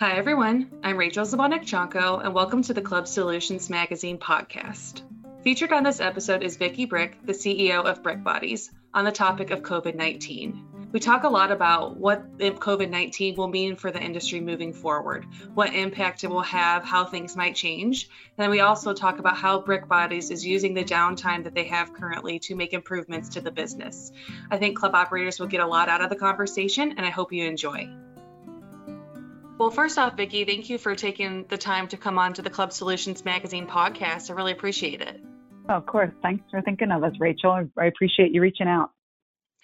Hi, everyone. I'm Rachel Zabonick-Chonko, and welcome to the Club Solutions Magazine podcast. Featured on this episode is Vicki Brick, the CEO of Brick Bodies, on the topic of COVID 19. We talk a lot about what COVID 19 will mean for the industry moving forward, what impact it will have, how things might change. And then we also talk about how Brick Bodies is using the downtime that they have currently to make improvements to the business. I think club operators will get a lot out of the conversation, and I hope you enjoy. Well, first off, Vicki, thank you for taking the time to come on to the Club Solutions Magazine podcast. I really appreciate it. Oh, of course. Thanks for thinking of us, Rachel. I appreciate you reaching out.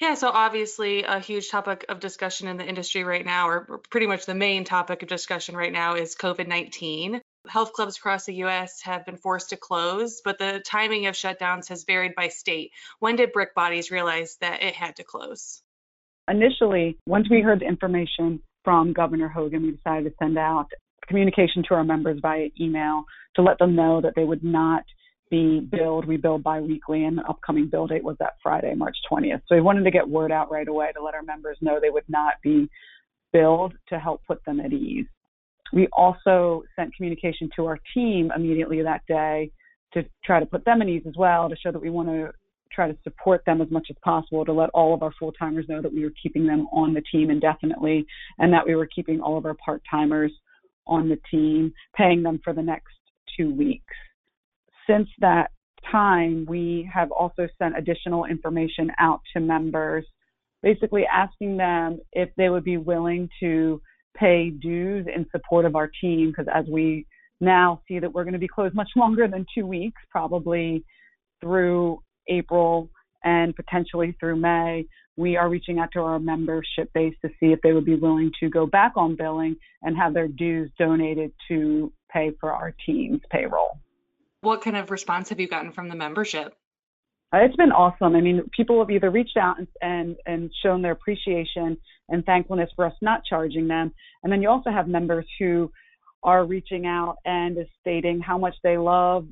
Yeah, so obviously, a huge topic of discussion in the industry right now, or pretty much the main topic of discussion right now, is COVID 19. Health clubs across the U.S. have been forced to close, but the timing of shutdowns has varied by state. When did Brick Bodies realize that it had to close? Initially, once we heard the information from Governor Hogan, we decided to send out communication to our members via email to let them know that they would not be billed. We bill biweekly, and the upcoming bill date was that Friday, March 20th. So we wanted to get word out right away to let our members know they would not be billed to help put them at ease. We also sent communication to our team immediately that day to try to put them at ease as well to show that we want to try to support them as much as possible to let all of our full timers know that we were keeping them on the team indefinitely and that we were keeping all of our part timers on the team, paying them for the next two weeks. Since that time, we have also sent additional information out to members, basically asking them if they would be willing to pay dues in support of our team, because as we now see that we're going to be closed much longer than two weeks, probably through April and potentially through May, we are reaching out to our membership base to see if they would be willing to go back on billing and have their dues donated to pay for our team's payroll. What kind of response have you gotten from the membership? Uh, it's been awesome. I mean, people have either reached out and, and, and shown their appreciation and thankfulness for us not charging them. And then you also have members who are reaching out and is stating how much they love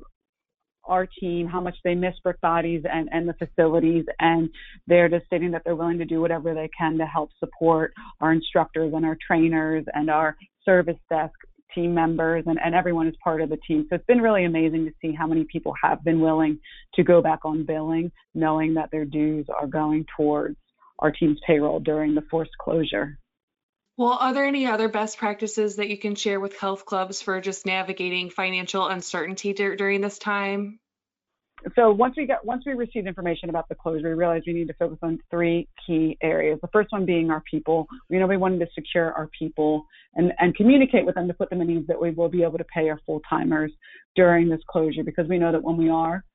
our team, how much they miss Brick Bodies and, and the facilities, and they're just stating that they're willing to do whatever they can to help support our instructors and our trainers and our service desk team members and, and everyone is part of the team. So it's been really amazing to see how many people have been willing to go back on billing, knowing that their dues are going towards our team's payroll during the forced closure. Well, are there any other best practices that you can share with health clubs for just navigating financial uncertainty during this time? So once we got once we received information about the closure, we realized we need to focus on three key areas. The first one being our people. We know we wanted to secure our people and, and communicate with them to put them in ease that we will be able to pay our full timers during this closure because we know that when we are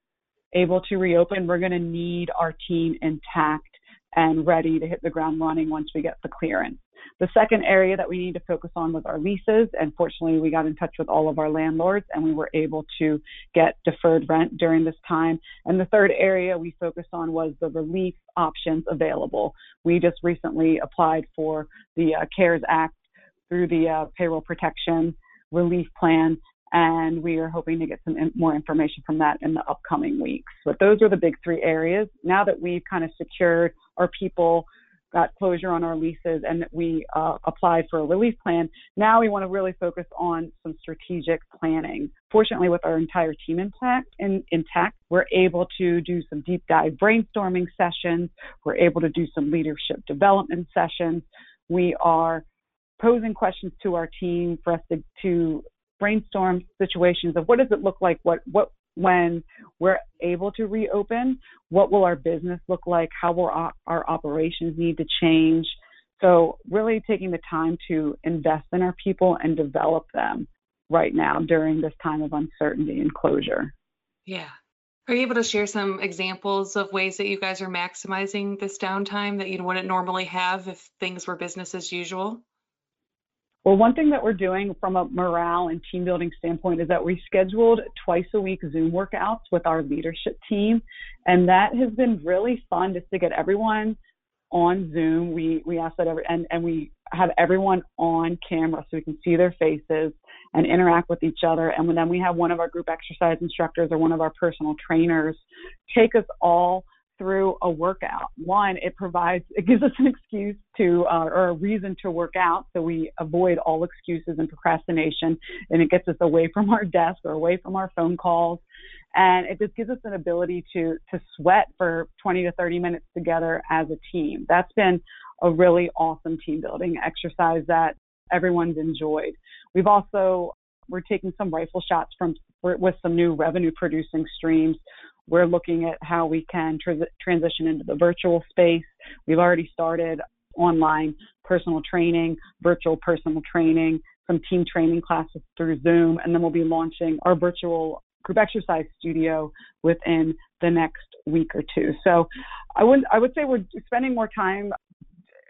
able to reopen, we're going to need our team intact and ready to hit the ground running once we get the clearance. The second area that we need to focus on was our leases. And fortunately, we got in touch with all of our landlords and we were able to get deferred rent during this time. And the third area we focused on was the relief options available. We just recently applied for the uh, CARES Act through the uh, payroll protection relief plan and we are hoping to get some more information from that in the upcoming weeks. But those are the big three areas. Now that we've kind of secured our people, got closure on our leases, and we uh, applied for a relief plan, now we want to really focus on some strategic planning. Fortunately, with our entire team intact, in, intact, we're able to do some deep dive brainstorming sessions. We're able to do some leadership development sessions. We are posing questions to our team for us to, to brainstorm situations of what does it look like what what when we're able to reopen what will our business look like? How will our, operations need to change? So really taking the time to invest in our people and develop them right now during this time of uncertainty and closure. Yeah. Are you able to share some examples of ways that you guys are maximizing this downtime that you wouldn't normally have if things were business as usual well, one thing that we're doing from a morale and team building standpoint is that we scheduled twice a week Zoom workouts with our leadership team. And that has been really fun just to get everyone on Zoom. We we ask that every and, and we have everyone on camera so we can see their faces and interact with each other. And then we have one of our group exercise instructors or one of our personal trainers take us all through a workout. One, it provides, it gives us an excuse to, uh, or a reason to work out, so we avoid all excuses and procrastination, and it gets us away from our desk or away from our phone calls, and it just gives us an ability to to sweat for 20 to 30 minutes together as a team. That's been a really awesome team building exercise that everyone's enjoyed. We've also we're taking some rifle shots from with some new revenue producing streams. We're looking at how we can transition into the virtual space. We've already started online personal training, virtual personal training, some team training classes through Zoom, and then we'll be launching our virtual group exercise studio within the next week or two. So I would I would say we're spending more time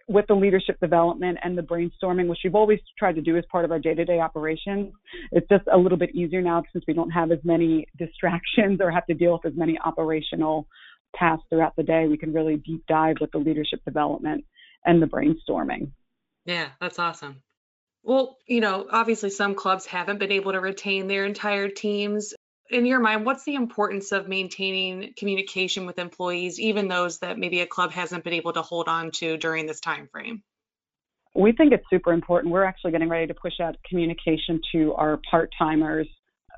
with the leadership development and the brainstorming, which we've always tried to do as part of our day-to-day operations. It's just a little bit easier now since we don't have as many distractions or have to deal with as many operational tasks throughout the day. We can really deep dive with the leadership development and the brainstorming. Yeah, that's awesome. Well, you know, obviously some clubs haven't been able to retain their entire teams in your mind, what's the importance of maintaining communication with employees, even those that maybe a club hasn't been able to hold on to during this time frame? We think it's super important. We're actually getting ready to push out communication to our part timers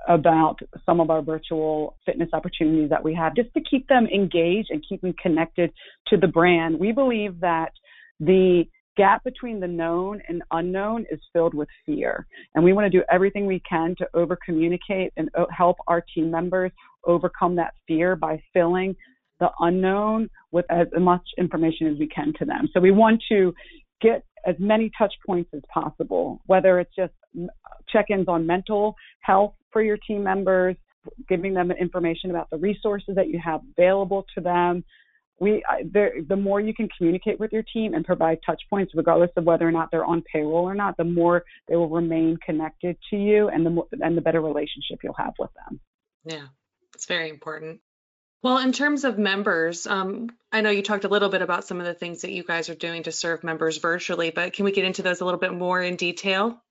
about some of our virtual fitness opportunities that we have, just to keep them engaged and keep them connected to the brand. We believe that the gap between the known and unknown is filled with fear. And we want to do everything we can to over communicate and uh, help our team members overcome that fear by filling the unknown with as much information as we can to them. So we want to get as many touch points as possible, whether it's just mm, check ins on mental health for your team members, giving them information about the resources that you have available to them, we the more you can communicate with your team and provide touch points regardless of whether or not they're on payroll or not the more they will remain connected to you and the more, and the better relationship you'll have with them. Yeah it's very important. Well in terms of members um, i know you talked a little bit about some of the things that you guys are doing to serve members virtually but can we get into those a little bit more in detail?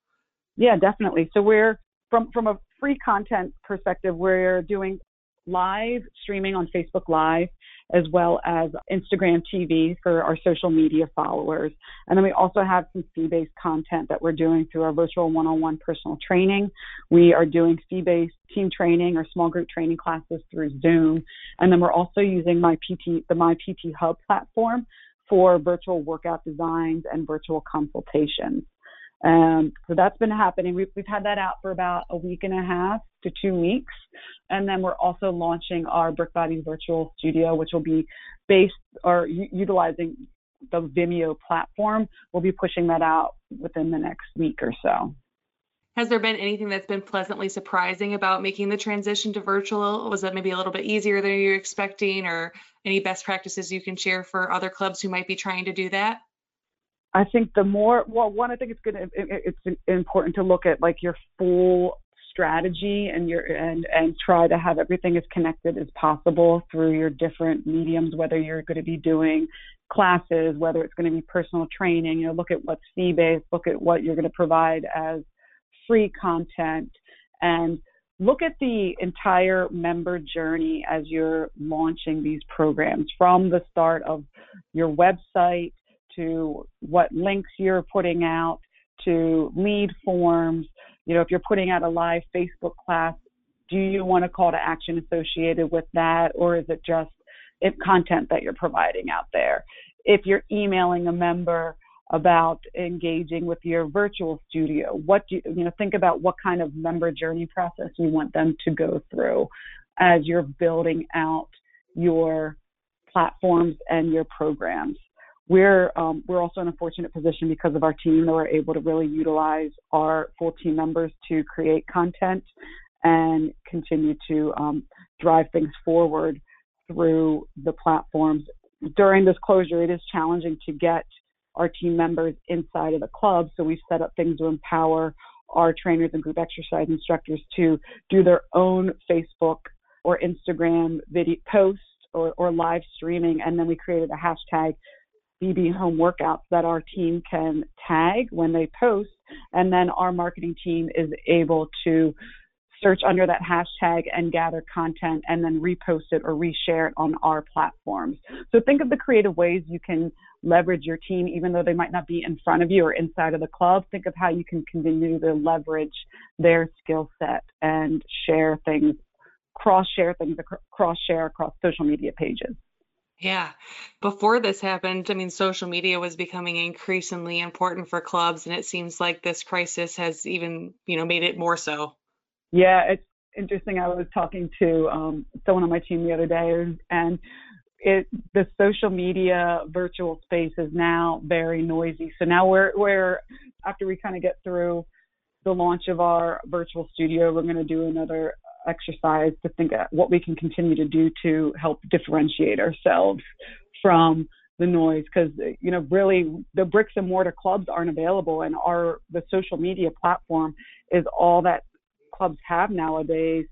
Yeah definitely. So we're from from a free content perspective we're doing live streaming on facebook live as well as Instagram TV for our social media followers. And then we also have some fee based content that we're doing through our virtual one on one personal training. We are doing fee based team training or small group training classes through Zoom. And then we're also using my PT, the My PT Hub platform for virtual workout designs and virtual consultations. Um, so that's been happening. We've, we've had that out for about a week and a half to two weeks. And then we're also launching our Brick Bodies Virtual Studio, which will be based or u- utilizing the Vimeo platform. We'll be pushing that out within the next week or so. Has there been anything that's been pleasantly surprising about making the transition to virtual? Was that maybe a little bit easier than you were expecting, or any best practices you can share for other clubs who might be trying to do that? I think the more well, one, I think it's good. It's important to look at like your full strategy and your and and try to have everything as connected as possible through your different mediums. Whether you're going to be doing classes, whether it's going to be personal training, you know, look at what's fee based, look at what you're going to provide as free content, and look at the entire member journey as you're launching these programs from the start of your website to what links you're putting out, to lead forms. You know, if you're putting out a live Facebook class, do you want a call to action associated with that, or is it just content that you're providing out there? If you're emailing a member about engaging with your virtual studio, what do you, you know? Think about what kind of member journey process you want them to go through as you're building out your platforms and your programs we're um, we're also in a fortunate position because of our team that we're able to really utilize our full team members to create content and continue to um, drive things forward through the platforms. During this closure, it is challenging to get our team members inside of the club, so we've set up things to empower our trainers and group exercise instructors to do their own Facebook or Instagram video posts or, or live streaming, and then we created a hashtag BB home workouts that our team can tag when they post, and then our marketing team is able to search under that hashtag and gather content and then repost it or reshare it on our platforms. So think of the creative ways you can leverage your team, even though they might not be in front of you or inside of the club. Think of how you can continue to leverage their skill set and share things, cross share things, cross share across social media pages. Yeah. Before this happened, I mean, social media was becoming increasingly important for clubs, and it seems like this crisis has even, you know, made it more so. Yeah, it's interesting. I was talking to um, someone on my team the other day, and it the social media virtual space is now very noisy. So now we're we're after we kind of get through the launch of our virtual studio, we're going to do another exercise to think what we can continue to do to help differentiate ourselves from the noise. Because you know really the bricks and mortar clubs aren't available and our the social media platform is all that clubs have nowadays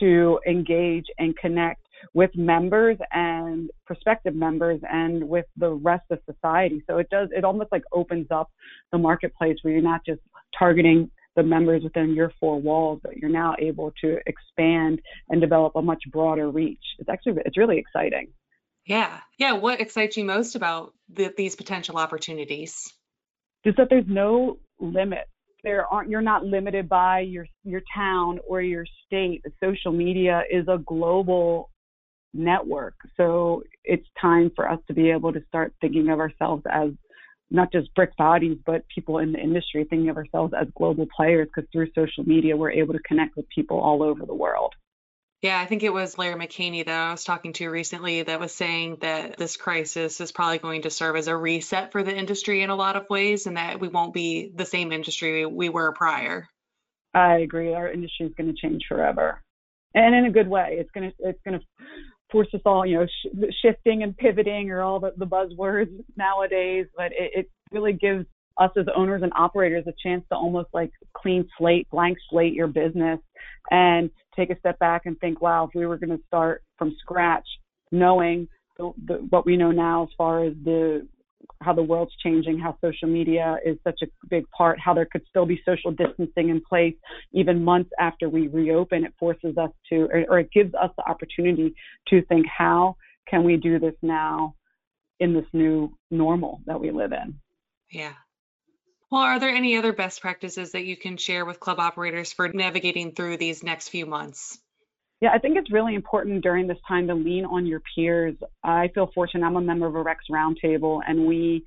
to engage and connect with members and prospective members and with the rest of society. So it does it almost like opens up the marketplace where you're not just targeting the members within your four walls, but you're now able to expand and develop a much broader reach. It's actually it's really exciting. Yeah, yeah. What excites you most about the, these potential opportunities? Just that there's no limit. There aren't. You're not limited by your your town or your state. Social media is a global network. So it's time for us to be able to start thinking of ourselves as not just brick bodies, but people in the industry thinking of ourselves as global players because through social media, we're able to connect with people all over the world. Yeah, I think it was Larry McCaney that I was talking to recently that was saying that this crisis is probably going to serve as a reset for the industry in a lot of ways and that we won't be the same industry we were prior. I agree. Our industry is going to change forever. And in a good way. It's going to it's going to force us all, you know, sh- shifting and pivoting are all the, the buzzwords nowadays, but it, it really gives us as owners and operators a chance to almost like clean slate, blank slate your business and take a step back and think, wow, if we were going to start from scratch, knowing the, the, what we know now as far as the how the world's changing, how social media is such a big part, how there could still be social distancing in place even months after we reopen. It forces us to, or, or it gives us the opportunity to think, how can we do this now in this new normal that we live in? Yeah. Well, are there any other best practices that you can share with club operators for navigating through these next few months? Yeah, I think it's really important during this time to lean on your peers. I feel fortunate. I'm a member of a Rex Roundtable, and we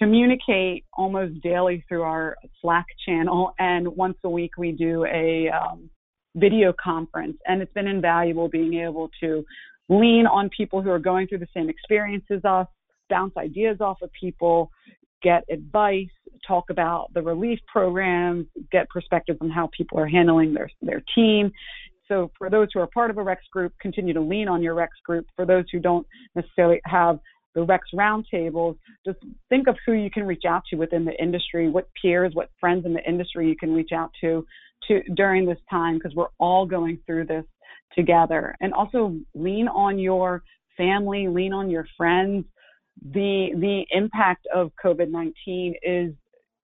communicate almost daily through our Slack channel. And once a week, we do a um, video conference. And it's been invaluable being able to lean on people who are going through the same experience as us, bounce ideas off of people, get advice, talk about the relief programs, get perspectives on how people are handling their their team. So for those who are part of a Rex group, continue to lean on your Rex group. For those who don't necessarily have the Rex roundtables, just think of who you can reach out to within the industry, what peers, what friends in the industry you can reach out to, to during this time, because we're all going through this together. And also lean on your family, lean on your friends. The the impact of COVID-19 is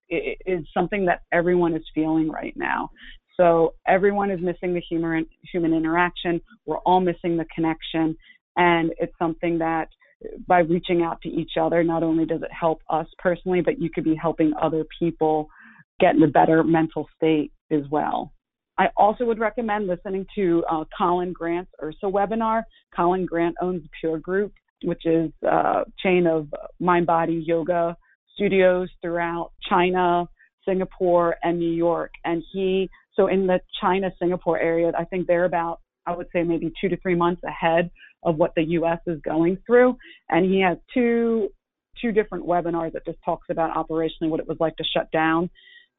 is something that everyone is feeling right now. So everyone is missing the human human interaction. We're all missing the connection, and it's something that by reaching out to each other, not only does it help us personally, but you could be helping other people get in a better mental state as well. I also would recommend listening to uh, Colin Grant's IHRSA webinar. Colin Grant owns Pure Group, which is a chain of mind body yoga studios throughout China, Singapore, and New York. And he so in the China Singapore area, I think they're about I would say maybe two to three months ahead of what the U.S. is going through. And he has two two different webinars that just talks about operationally what it was like to shut down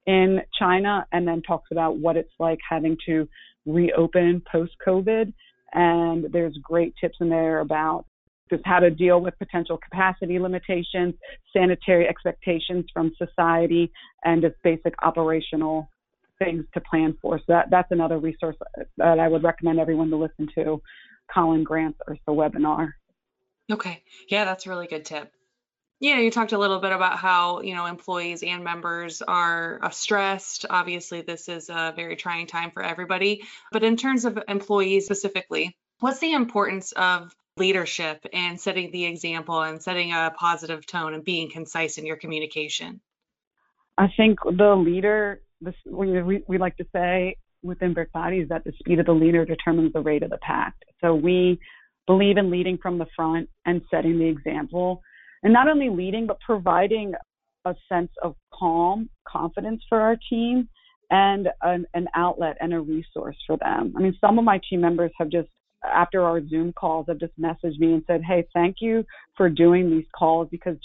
in China, and then talks about what it's like having to reopen post COVID. And there's great tips in there about just how to deal with potential capacity limitations, sanitary expectations from society, and just basic operational things to plan for. So that, that's another resource that I would recommend everyone to listen to, Colin Grant's IHRSA webinar. Okay. Yeah, that's a really good tip. Yeah, you talked a little bit about how, you know, employees and members are uh, stressed. Obviously, this is a very trying time for everybody. But in terms of employees specifically, what's the importance of leadership and setting the example and setting a positive tone and being concise in your communication? I think the leader, this, we, we like to say within Brick Bodies that the speed of the leader determines the rate of the pack. So we believe in leading from the front and setting the example and not only leading, but providing a sense of calm, confidence for our team and an, an, outlet and a resource for them. I mean, some of my team members have just, after our Zoom calls, have just messaged me and said, Hey, thank you for doing these calls because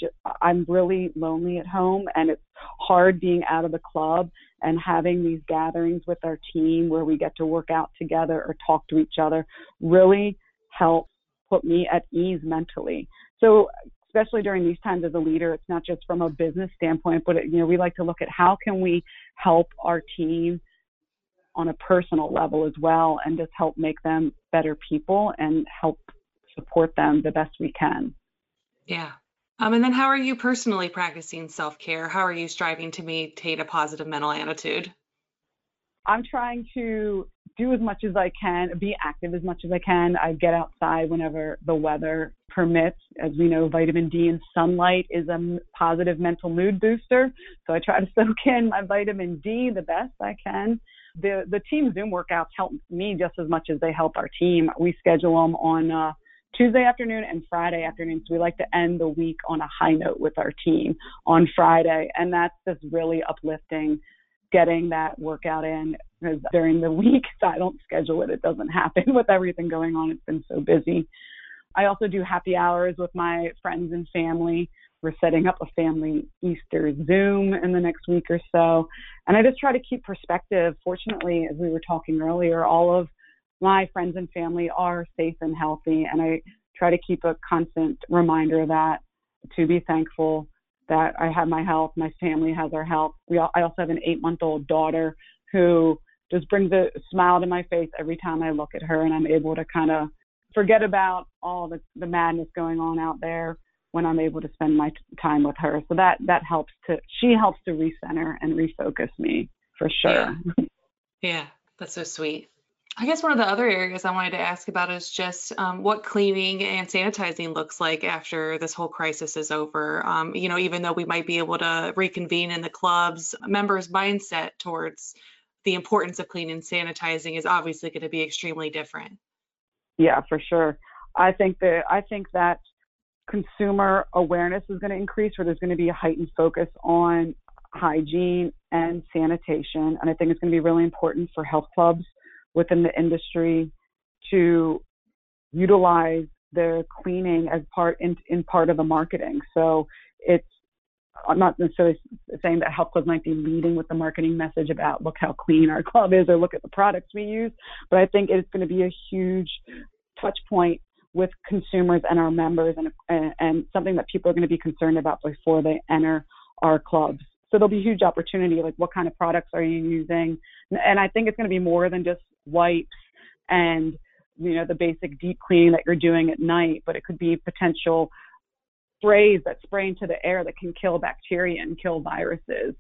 I'm really lonely at home and it's hard being out of the club and having these gatherings with our team where we get to work out together or talk to each other really helps put me at ease mentally. So especially during these times as a leader, it's not just from a business standpoint, but it, you know, we like to look at how can we help our team on a personal level as well and just help make them better people and help support them the best we can. Yeah. Um, and then how are you personally practicing self-care? How are you striving to maintain a positive mental attitude? I'm trying to do as much as I can, be active as much as I can. I get outside whenever the weather permits. As we know, vitamin D and sunlight is a positive mental mood booster. So I try to soak in my vitamin D the best I can. The the team Zoom workouts help me just as much as they help our team. We schedule them on uh, Tuesday afternoon and Friday afternoon. So we like to end the week on a high note with our team on Friday, and that's just really uplifting getting that workout in because during the week so I don't schedule it. It doesn't happen with everything going on. It's been so busy. I also do happy hours with my friends and family. We're setting up a family Easter Zoom in the next week or so. And I just try to keep perspective. Fortunately, as we were talking earlier, all of my friends and family are safe and healthy. And I try to keep a constant reminder of that to be thankful that I have my health, my family has our health. We all, I also have an eight month old daughter who just brings a smile to my face every time I look at her, and I'm able to kind of forget about all the, the madness going on out there when I'm able to spend my t- time with her. So that that helps to she helps to recenter and refocus me for sure. Yeah, yeah that's so sweet. I guess one of the other areas I wanted to ask about is just um, what cleaning and sanitizing looks like after this whole crisis is over. Um, you know, even though we might be able to reconvene in the clubs, members' mindset towards the importance of cleaning and sanitizing is obviously going to be extremely different. Yeah, for sure. I think that I think that consumer awareness is going to increase, where there's going to be a heightened focus on hygiene and sanitation, and I think it's going to be really important for health clubs within the industry to utilize their cleaning as part in, in part of the marketing. So it's I'm not necessarily saying that health clubs might be leading with the marketing message about look how clean our club is or look at the products we use, but I think it's going to be a huge touch point with consumers and our members and, and, and something that people are going to be concerned about before they enter our clubs. So there'll be huge opportunity like what kind of products are you using? And I think it's going to be more than just wipes and you know the basic deep cleaning that you're doing at night, but it could be potential sprays that spray into the air that can kill bacteria and kill viruses.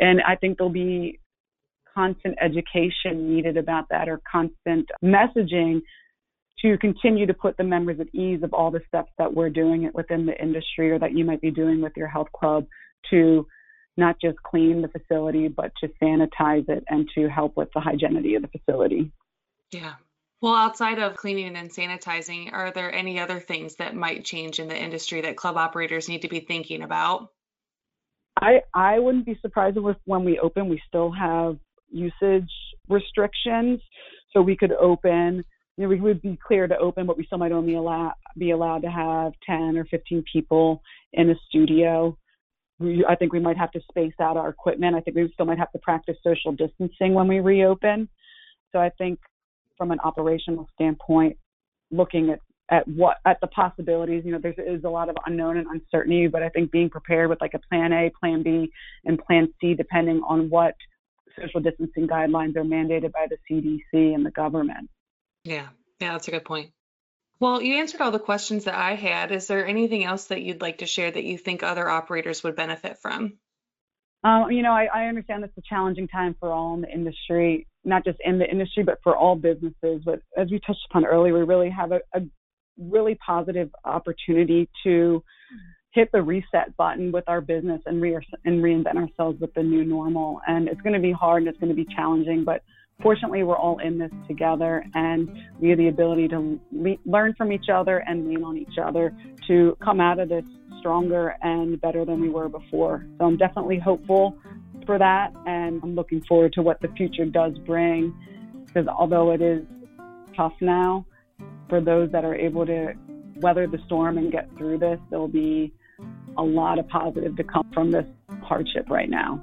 And I think there'll be constant education needed about that or constant messaging to continue to put the members at ease of all the steps that we're doing it within the industry or that you might be doing with your health club to not just clean the facility, but to sanitize it and to help with the hygienity of the facility. Yeah. Well, outside of cleaning and sanitizing, are there any other things that might change in the industry that club operators need to be thinking about? I I wouldn't be surprised if when we open, we still have usage restrictions. So we could open, you know, we would be clear to open, but we still might only allow be allowed to have 10 or 15 people in a studio we, I think we might have to space out our equipment. I think we still might have to practice social distancing when we reopen. So I think from an operational standpoint, looking at at what at the possibilities, you know, there is a lot of unknown and uncertainty, but I think being prepared with like a plan A, plan B, and plan C, depending on what social distancing guidelines are mandated by the CDC and the government. Yeah, yeah, that's a good point. Well, you answered all the questions that I had. Is there anything else that you'd like to share that you think other operators would benefit from? Um, you know, I, I understand it's a challenging time for all in the industry, not just in the industry, but for all businesses. But as we touched upon earlier, we really have a, a really positive opportunity to hit the reset button with our business and, re- and reinvent ourselves with the new normal. And it's going to be hard and it's going to be challenging, but fortunately, we're all in this together and we have the ability to le- learn from each other and lean on each other to come out of this stronger and better than we were before. So I'm definitely hopeful for that and I'm looking forward to what the future does bring because although it is tough now, for those that are able to weather the storm and get through this, there'll be a lot of positive to come from this hardship right now.